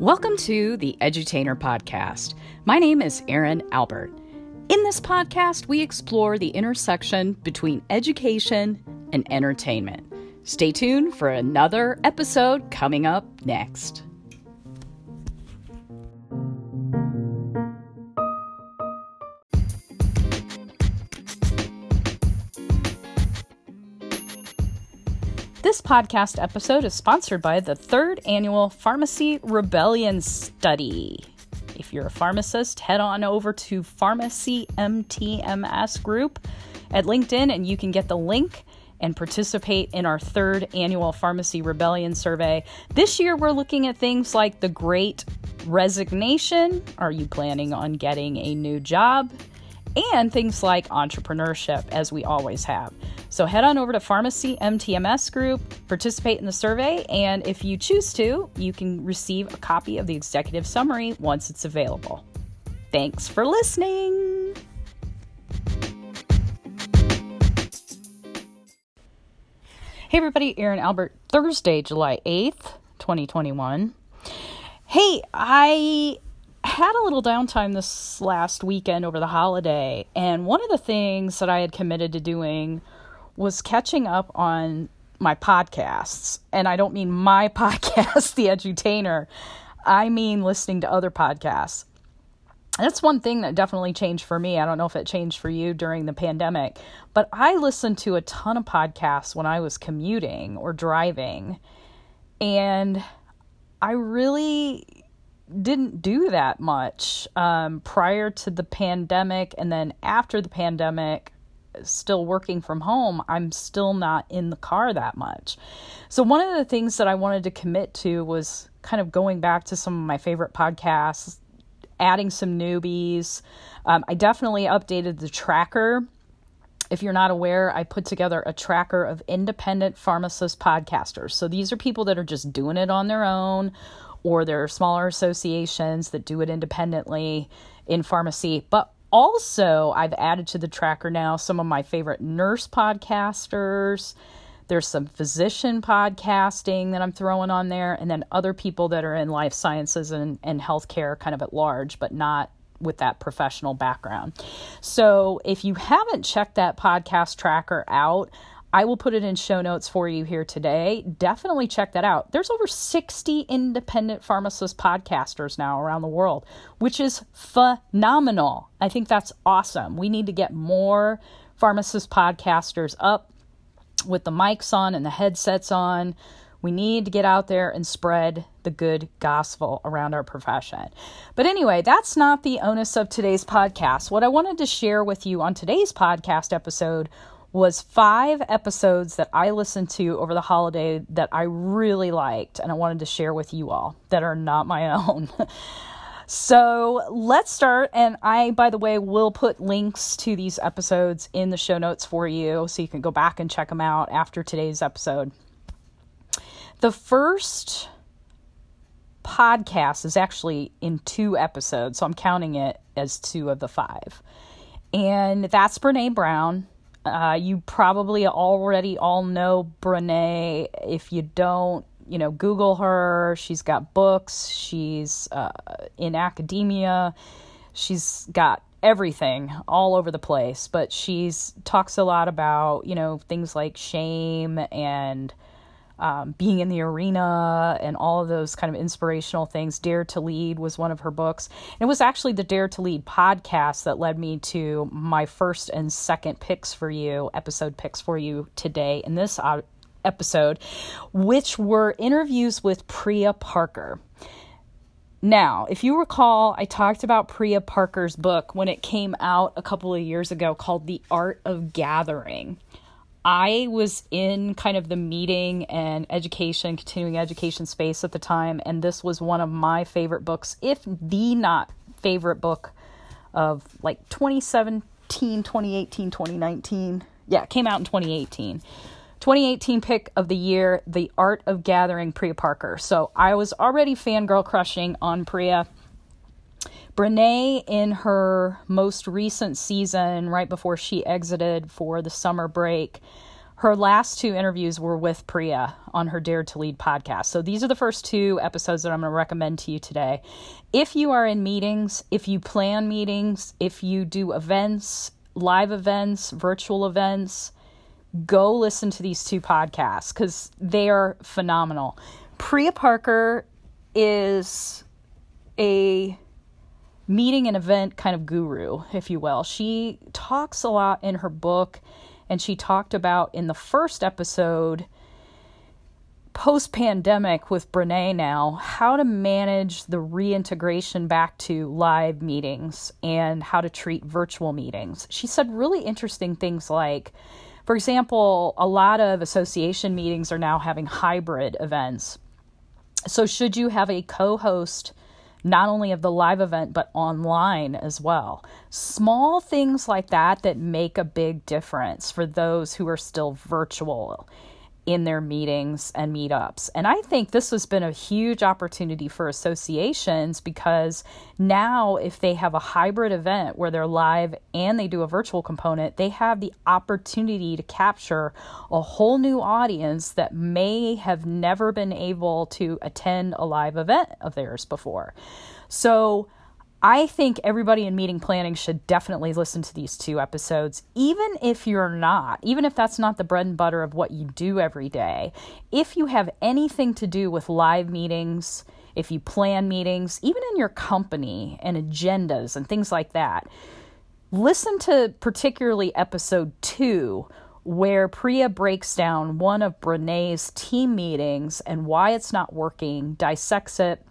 Welcome to the Edutainer Podcast. My name is Erin Albert. In this podcast, we explore the intersection between education and entertainment. Stay tuned for another episode coming up next. Podcast episode is sponsored by the third annual Pharmacy Rebellion Study. If you're a pharmacist, head on over to Pharmacy MTMS group at LinkedIn and you can get the link and participate in our third annual Pharmacy Rebellion survey. This year, we're looking at things like the great resignation. Are you planning on getting a new job? And things like entrepreneurship, as we always have. So head on over to Pharmacy MTMS Group, participate in the survey, and if you choose to, you can receive a copy of the executive summary once it's available. Thanks for listening. Hey, everybody, Erin Albert, Thursday, July 8th, 2021. Hey, I had a little downtime this last weekend over the holiday, and one of the things that I had committed to doing was catching up on my podcasts. And I don't mean my podcast, The Edutainer, I mean listening to other podcasts. That's one thing that definitely changed for me. I don't know if it changed for you during the pandemic, but I listened to a ton of podcasts when I was commuting or driving. And I really didn't do that much um, prior to the pandemic. And then after the pandemic, still working from home, I'm still not in the car that much. So, one of the things that I wanted to commit to was kind of going back to some of my favorite podcasts, adding some newbies. Um, I definitely updated the tracker. If you're not aware, I put together a tracker of independent pharmacist podcasters. So, these are people that are just doing it on their own or there are smaller associations that do it independently in pharmacy, but also, I've added to the tracker now some of my favorite nurse podcasters. There's some physician podcasting that I'm throwing on there, and then other people that are in life sciences and, and healthcare kind of at large, but not with that professional background. So if you haven't checked that podcast tracker out, I will put it in show notes for you here today. Definitely check that out. There's over 60 independent pharmacist podcasters now around the world, which is phenomenal. I think that's awesome. We need to get more pharmacist podcasters up with the mics on and the headsets on. We need to get out there and spread the good gospel around our profession. But anyway, that's not the onus of today's podcast. What I wanted to share with you on today's podcast episode was five episodes that I listened to over the holiday that I really liked and I wanted to share with you all that are not my own. so let's start. And I, by the way, will put links to these episodes in the show notes for you so you can go back and check them out after today's episode. The first podcast is actually in two episodes, so I'm counting it as two of the five. And that's Brene Brown uh, you probably already all know Brene. If you don't, you know, Google her. She's got books. She's uh, in academia. She's got everything all over the place. But she's talks a lot about you know things like shame and um, being in the arena and all of those kind of inspirational things. Dare to Lead was one of her books. And it was actually the Dare to Lead podcast that led me to my first and second picks for you, episode picks for you today in this uh, episode, which were interviews with Priya Parker. Now, if you recall, I talked about Priya Parker's book when it came out a couple of years ago called The Art of Gathering. I was in kind of the meeting and education, continuing education space at the time, and this was one of my favorite books, if the not favorite book of like 2017, 2018, 2019. Yeah, came out in 2018. 2018 pick of the year, The Art of Gathering Priya Parker. So I was already fangirl crushing on Priya. Brene, in her most recent season, right before she exited for the summer break, her last two interviews were with Priya on her Dare to Lead podcast. So these are the first two episodes that I'm going to recommend to you today. If you are in meetings, if you plan meetings, if you do events, live events, virtual events, go listen to these two podcasts because they are phenomenal. Priya Parker is a meeting and event kind of guru, if you will. She talks a lot in her book, and she talked about in the first episode, post pandemic with Brene now, how to manage the reintegration back to live meetings and how to treat virtual meetings. She said really interesting things like, for example, a lot of association meetings are now having hybrid events. So, should you have a co host not only of the live event but online as well? Small things like that that make a big difference for those who are still virtual in their meetings and meetups. And I think this has been a huge opportunity for associations because now, if they have a hybrid event where they're live and they do a virtual component, they have the opportunity to capture a whole new audience that may have never been able to attend a live event of theirs before. So, I think everybody in meeting planning should definitely listen to these two episodes, even if you're not, even if that's not the bread and butter of what you do every day. If you have anything to do with live meetings, if you plan meetings, even in your company and agendas and things like that, listen to particularly episode two, where Priya breaks down one of Brene's team meetings and why it's not working, dissects it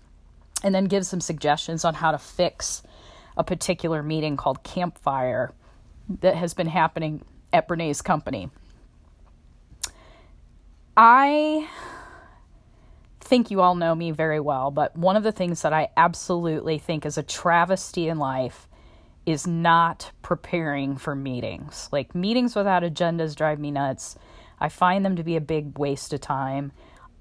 and then give some suggestions on how to fix a particular meeting called Campfire that has been happening at Brene's company. I think you all know me very well, but one of the things that I absolutely think is a travesty in life is not preparing for meetings. Like, meetings without agendas drive me nuts. I find them to be a big waste of time.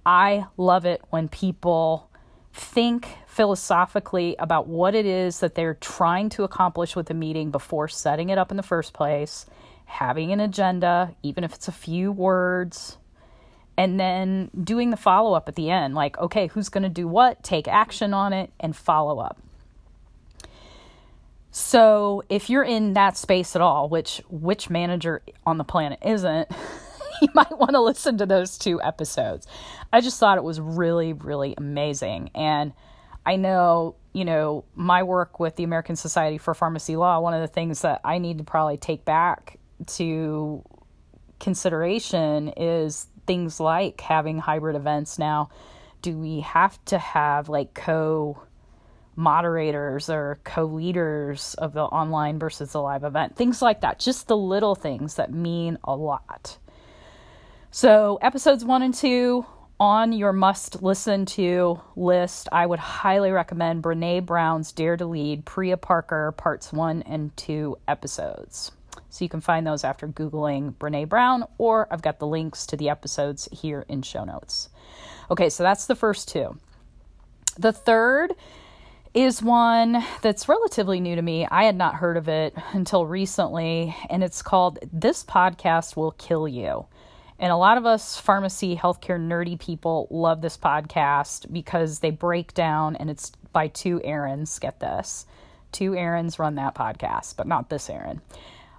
I love it when people think philosophically about what it is that they're trying to accomplish with the meeting before setting it up in the first place, having an agenda, even if it's a few words, and then doing the follow up at the end like, okay, who's going to do what, take action on it, and follow up. So, if you're in that space at all, which which manager on the planet isn't, you might want to listen to those two episodes. I just thought it was really really amazing and I know, you know, my work with the American Society for Pharmacy Law, one of the things that I need to probably take back to consideration is things like having hybrid events now. Do we have to have like co moderators or co leaders of the online versus the live event? Things like that. Just the little things that mean a lot. So, episodes one and two on your must listen to list, I would highly recommend Brene Brown's Dare to Lead, Priya Parker, parts one and two episodes. So you can find those after Googling Brene Brown, or I've got the links to the episodes here in show notes. Okay, so that's the first two. The third is one that's relatively new to me. I had not heard of it until recently, and it's called This Podcast Will Kill You. And a lot of us pharmacy, healthcare, nerdy people love this podcast because they break down, and it's by two Erins. Get this. Two Erins run that podcast, but not this Erin.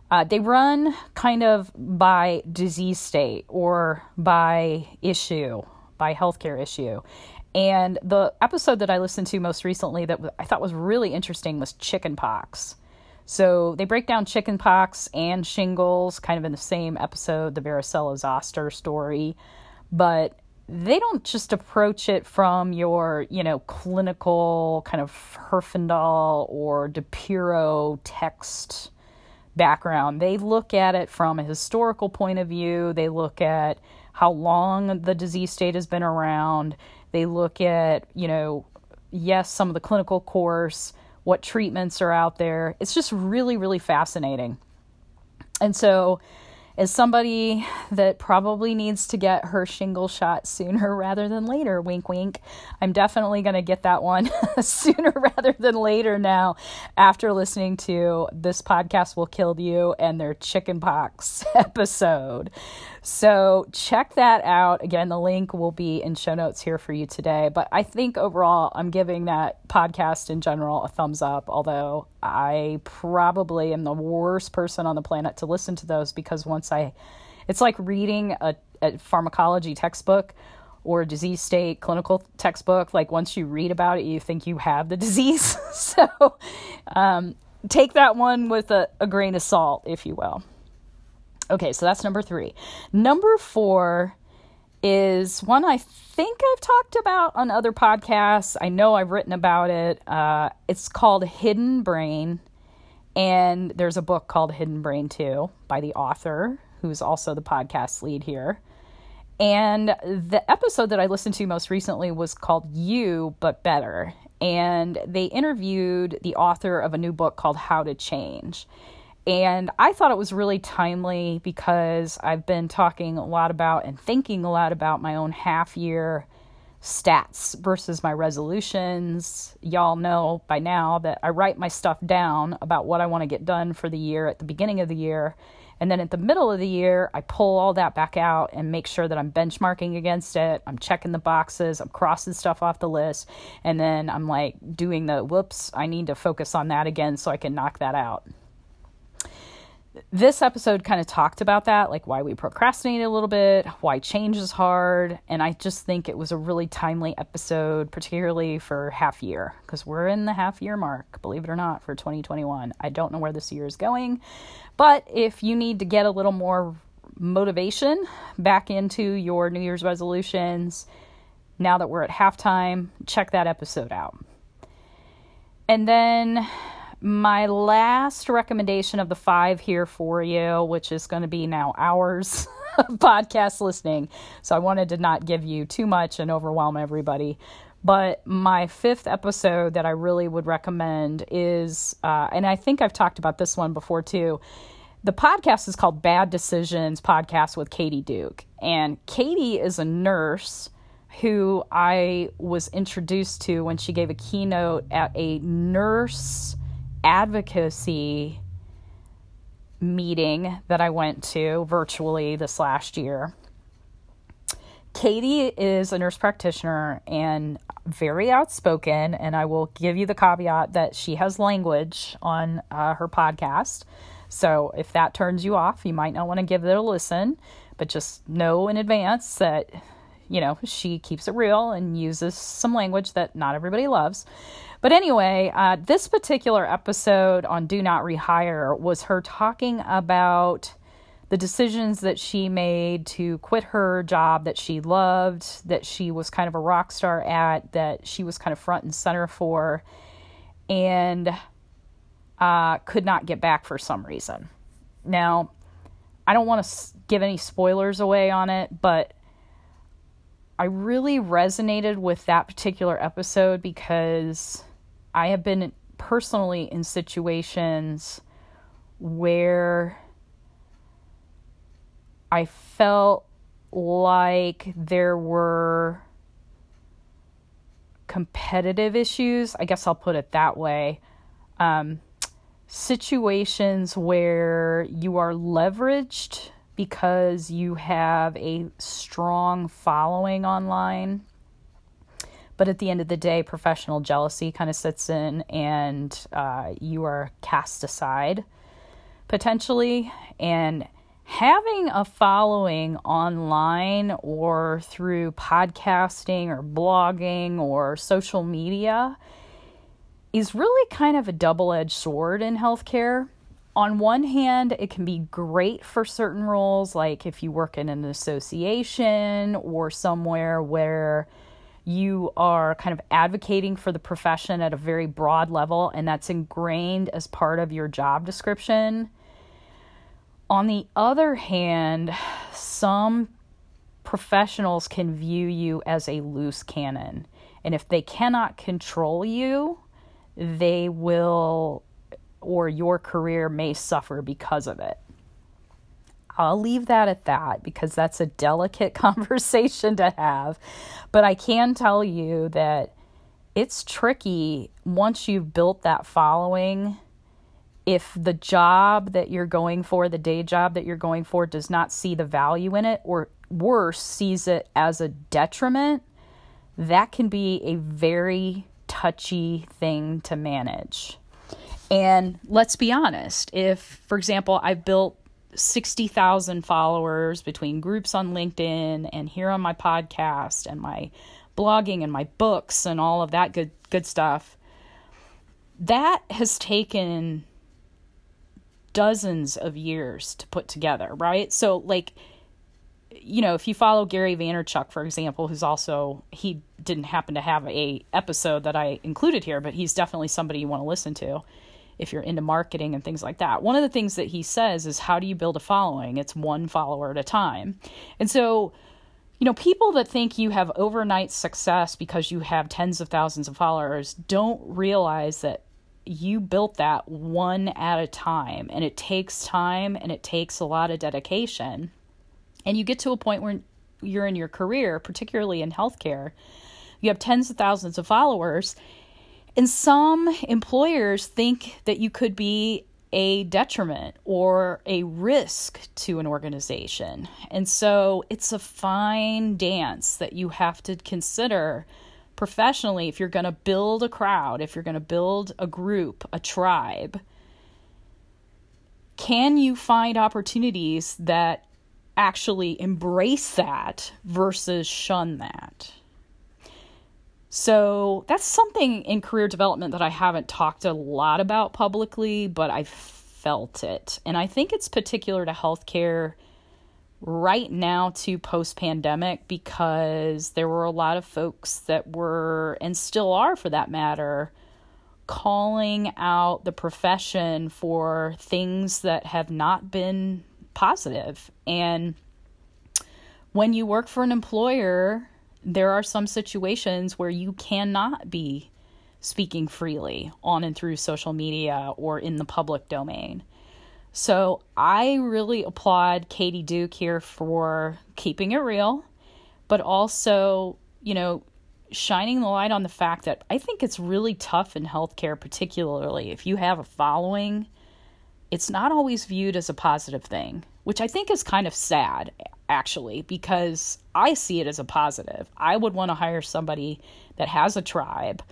Uh, they run kind of by disease state or by issue, by healthcare issue. And the episode that I listened to most recently that I thought was really interesting was chickenpox. So they break down chickenpox and shingles kind of in the same episode, the varicella zoster story, but they don't just approach it from your, you know, clinical kind of Herfindal or DiPiro text background. They look at it from a historical point of view. They look at how long the disease state has been around. They look at, you know, yes, some of the clinical course, what treatments are out there. It's just really, really fascinating. And so, as somebody that probably needs to get her shingle shot sooner rather than later, wink, wink, I'm definitely going to get that one sooner rather than later now after listening to This Podcast Will Kill You and their chickenpox episode. So check that out. Again, the link will be in show notes here for you today. But I think overall, I'm giving that podcast in general a thumbs up, although I probably am the worst person on the planet to listen to those because once I, it's like reading a, a pharmacology textbook or a disease state clinical textbook. Like once you read about it, you think you have the disease. so um, take that one with a, a grain of salt, if you will. Okay, so that's number three. Number four is one I think I've talked about on other podcasts. I know I've written about it. Uh, it's called Hidden Brain, and there's a book called Hidden Brain too by the author, who's also the podcast lead here. And the episode that I listened to most recently was called You But Better. And they interviewed the author of a new book called How to Change. And I thought it was really timely because I've been talking a lot about and thinking a lot about my own half year stats versus my resolutions. Y'all know by now that I write my stuff down about what I want to get done for the year at the beginning of the year. And then at the middle of the year, I pull all that back out and make sure that I'm benchmarking against it. I'm checking the boxes, I'm crossing stuff off the list. And then I'm like doing the whoops, I need to focus on that again so I can knock that out this episode kind of talked about that, like why we procrastinate a little bit, why change is hard, and I just think it was a really timely episode, particularly for half year, because we're in the half year mark, believe it or not, for 2021. I don't know where this year is going, but if you need to get a little more motivation back into your New Year's resolutions, now that we're at halftime, check that episode out. And then my last recommendation of the five here for you, which is going to be now hours of podcast listening. So I wanted to not give you too much and overwhelm everybody. But my fifth episode that I really would recommend is, uh, and I think I've talked about this one before too. The podcast is called Bad Decisions Podcast with Katie Duke. And Katie is a nurse who I was introduced to when she gave a keynote at a nurse advocacy meeting that I went to virtually this last year. Katie is a nurse practitioner and very outspoken, and I will give you the caveat that she has language on uh, her podcast. So if that turns you off, you might not want to give it a listen, but just know in advance that, you know, she keeps it real and uses some language that not everybody loves. But anyway, uh, this particular episode on Do Not Rehire was her talking about the decisions that she made to quit her job that she loved, that she was kind of a rock star at, that she was kind of front and center for, and uh, could not get back for some reason. Now, I don't want to give any spoilers away on it, but I really resonated with that particular episode because I have been personally in situations where I felt like there were competitive issues. I guess I'll put it that way. Um, situations where you are leveraged because you have a strong following online but at the end of the day, professional jealousy kind of sits in and uh, you are cast aside potentially. And having a following online or through podcasting or blogging or social media is really kind of a double edged sword in healthcare. On one hand, it can be great for certain roles, like if you work in an association or somewhere where you are kind of advocating for the profession at a very broad level, and that's ingrained as part of your job description. On the other hand, some professionals can view you as a loose cannon. And if they cannot control you, they will, or your career may suffer because of it. I'll leave that at that because that's a delicate conversation to have. But I can tell you that it's tricky once you've built that following. if the job that you're going for, the day job that you're going for, does not see the value in it, or worse, sees it as a detriment, that can be a very touchy thing to manage. And let's be honest, if, for example, I've built 60,000 followers between groups on LinkedIn and here on my podcast and my blogging and my books and all of that good good stuff, that has taken dozens of years to put together, right? So like you know, if you follow Gary Vaynerchuk, for example, who's also he didn't happen to have a episode that I included here, but he's definitely somebody you want to listen to if you're into marketing and things like that. One of the things that he says is how do you build a following? It's one follower at a time. And so, you know, people that think you have overnight success because you have tens of thousands of followers don't realize that you built that one at a time and it takes time and it takes a lot of dedication and you get to a point where you're in your career particularly in healthcare you have tens of thousands of followers and some employers think that you could be a detriment or a risk to an organization and so it's a fine dance that you have to consider professionally, if you're going to build a crowd, if you're going to build a group, a tribe, can you find opportunities that actually embrace that versus shun that? So that's something in career development that I haven't talked a lot about publicly, but I felt it. And I think it's particular to healthcare right now to post pandemic because there were a lot of folks that were, and still are for that matter, calling out the profession for things that have not been positive. And when you work for an employer, there are some situations where you cannot be speaking freely on and through social media or in the public domain. So I really applaud Katie Duke here for keeping it real, but also, you know, shining the light on the fact that I think it's really tough in healthcare, particularly if you have a following. It's not always viewed as a positive thing, which I think is kind of sad, actually, because I see it as a positive. I would want to hire somebody that has a tribe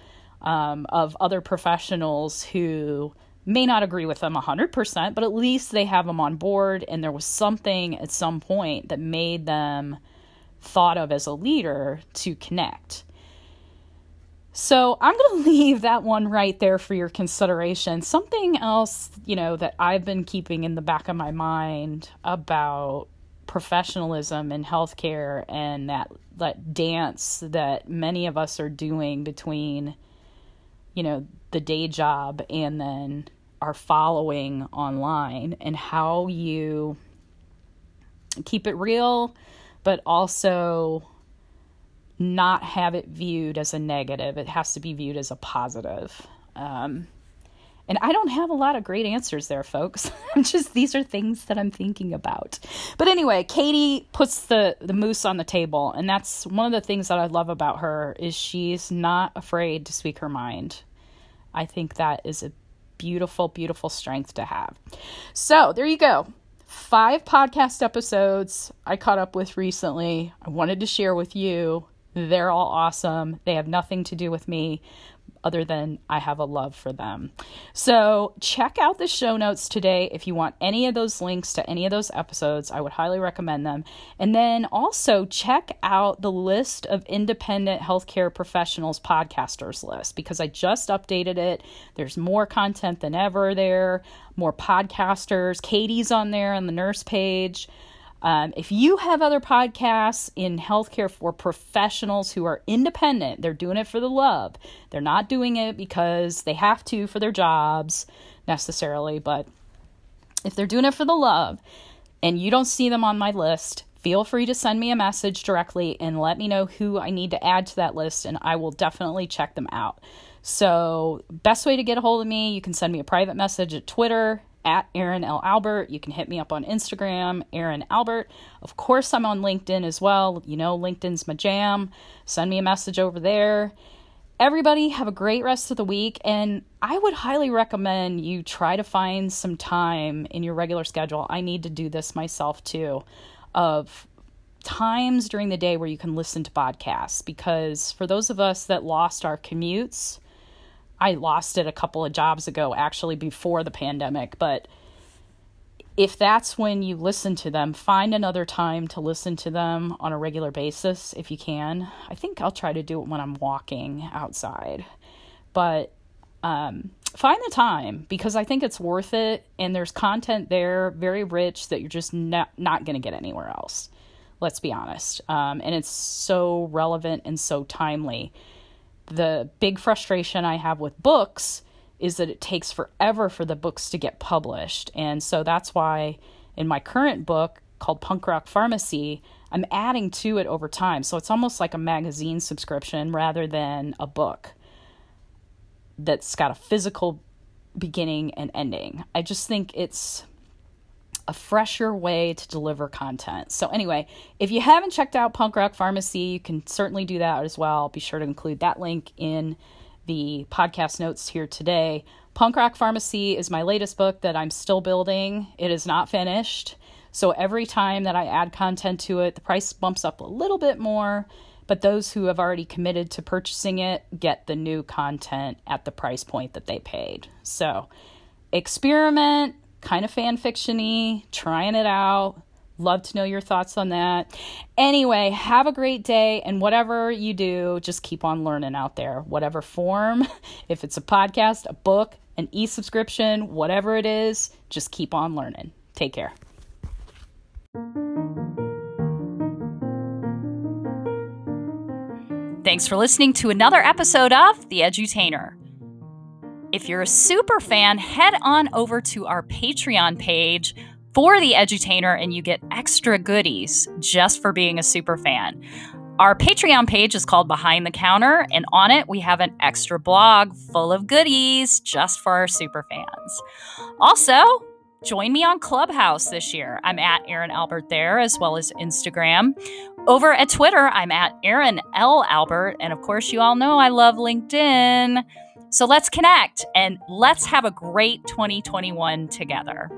um, of other professionals who may not agree with them 100%, but at least they have them on board and there was something at some point that made them thought of as a leader to connect. So I'm going to leave that one right there for your consideration. Something else, you know, that I've been keeping in the back of my mind about professionalism in healthcare and that that dance that many of us are doing between you know the day job and then our following online and how you keep it real but also not have it viewed as a negative. It has to be viewed as a positive. Um, and I don't have a lot of great answers there, folks. I'm just these are things that I'm thinking about. But anyway, Katie puts the the moose on the table, and that's one of the things that I love about her is she's not afraid to speak her mind. I think that is a beautiful, beautiful strength to have. So there you go. Five podcast episodes I caught up with recently. I wanted to share with you. They're all awesome. They have nothing to do with me, other than I have a love for them. So, check out the show notes today if you want any of those links to any of those episodes. I would highly recommend them. And then also check out the list of independent healthcare professionals podcasters list because I just updated it. There's more content than ever there, more podcasters. Katie's on there on the nurse page. Um, if you have other podcasts in healthcare for professionals who are independent, they're doing it for the love. They're not doing it because they have to for their jobs necessarily, but if they're doing it for the love and you don't see them on my list, feel free to send me a message directly and let me know who I need to add to that list, and I will definitely check them out. So, best way to get a hold of me, you can send me a private message at Twitter at Erin L. Albert. You can hit me up on Instagram, Erin Albert. Of course, I'm on LinkedIn as well. You know, LinkedIn's my jam. Send me a message over there. everybody have a great rest of the week and i would highly recommend you try to find some time in your regular schedule i need to do this myself too of times during the day where you can listen to podcasts because for those of us that lost our commutes i lost it a couple of jobs ago actually before the pandemic but if that's when you listen to them, find another time to listen to them on a regular basis if you can. I think I'll try to do it when I'm walking outside. But um, find the time because I think it's worth it. And there's content there, very rich, that you're just not, not going to get anywhere else. Let's be honest. Um, and it's so relevant and so timely. The big frustration I have with books is that it takes forever for the books to get published. And so that's why in my current book called Punk Rock Pharmacy, I'm adding to it over time. So it's almost like a magazine subscription rather than a book that's got a physical beginning and ending. I just think it's a fresher way to deliver content. So, anyway, if you haven't checked out Punk Rock Pharmacy, you can certainly do that as well. Be sure to include that link in the podcast notes here today. Punk Rock Pharmacy is my latest book that I'm still building. It is not finished. So every time that I add content to it, the price bumps up a little bit more, but those who have already committed to purchasing it get the new content at the price point that they paid. So experiment, kind of fan fictiony, trying it out. Love to know your thoughts on that. Anyway, have a great day. And whatever you do, just keep on learning out there, whatever form, if it's a podcast, a book, an e subscription, whatever it is, just keep on learning. Take care. Thanks for listening to another episode of The Edutainer. If you're a super fan, head on over to our Patreon page for the edutainer and you get extra goodies just for being a super fan. Our Patreon page is called Behind the Counter, and on it we have an extra blog full of goodies just for our super fans. Also, join me on Clubhouse this year. I'm at Erin Albert there, as well as Instagram. Over at Twitter, I'm at Erin L. Albert, and of course, you all know I love LinkedIn. So let's connect and let's have a great 2021 together.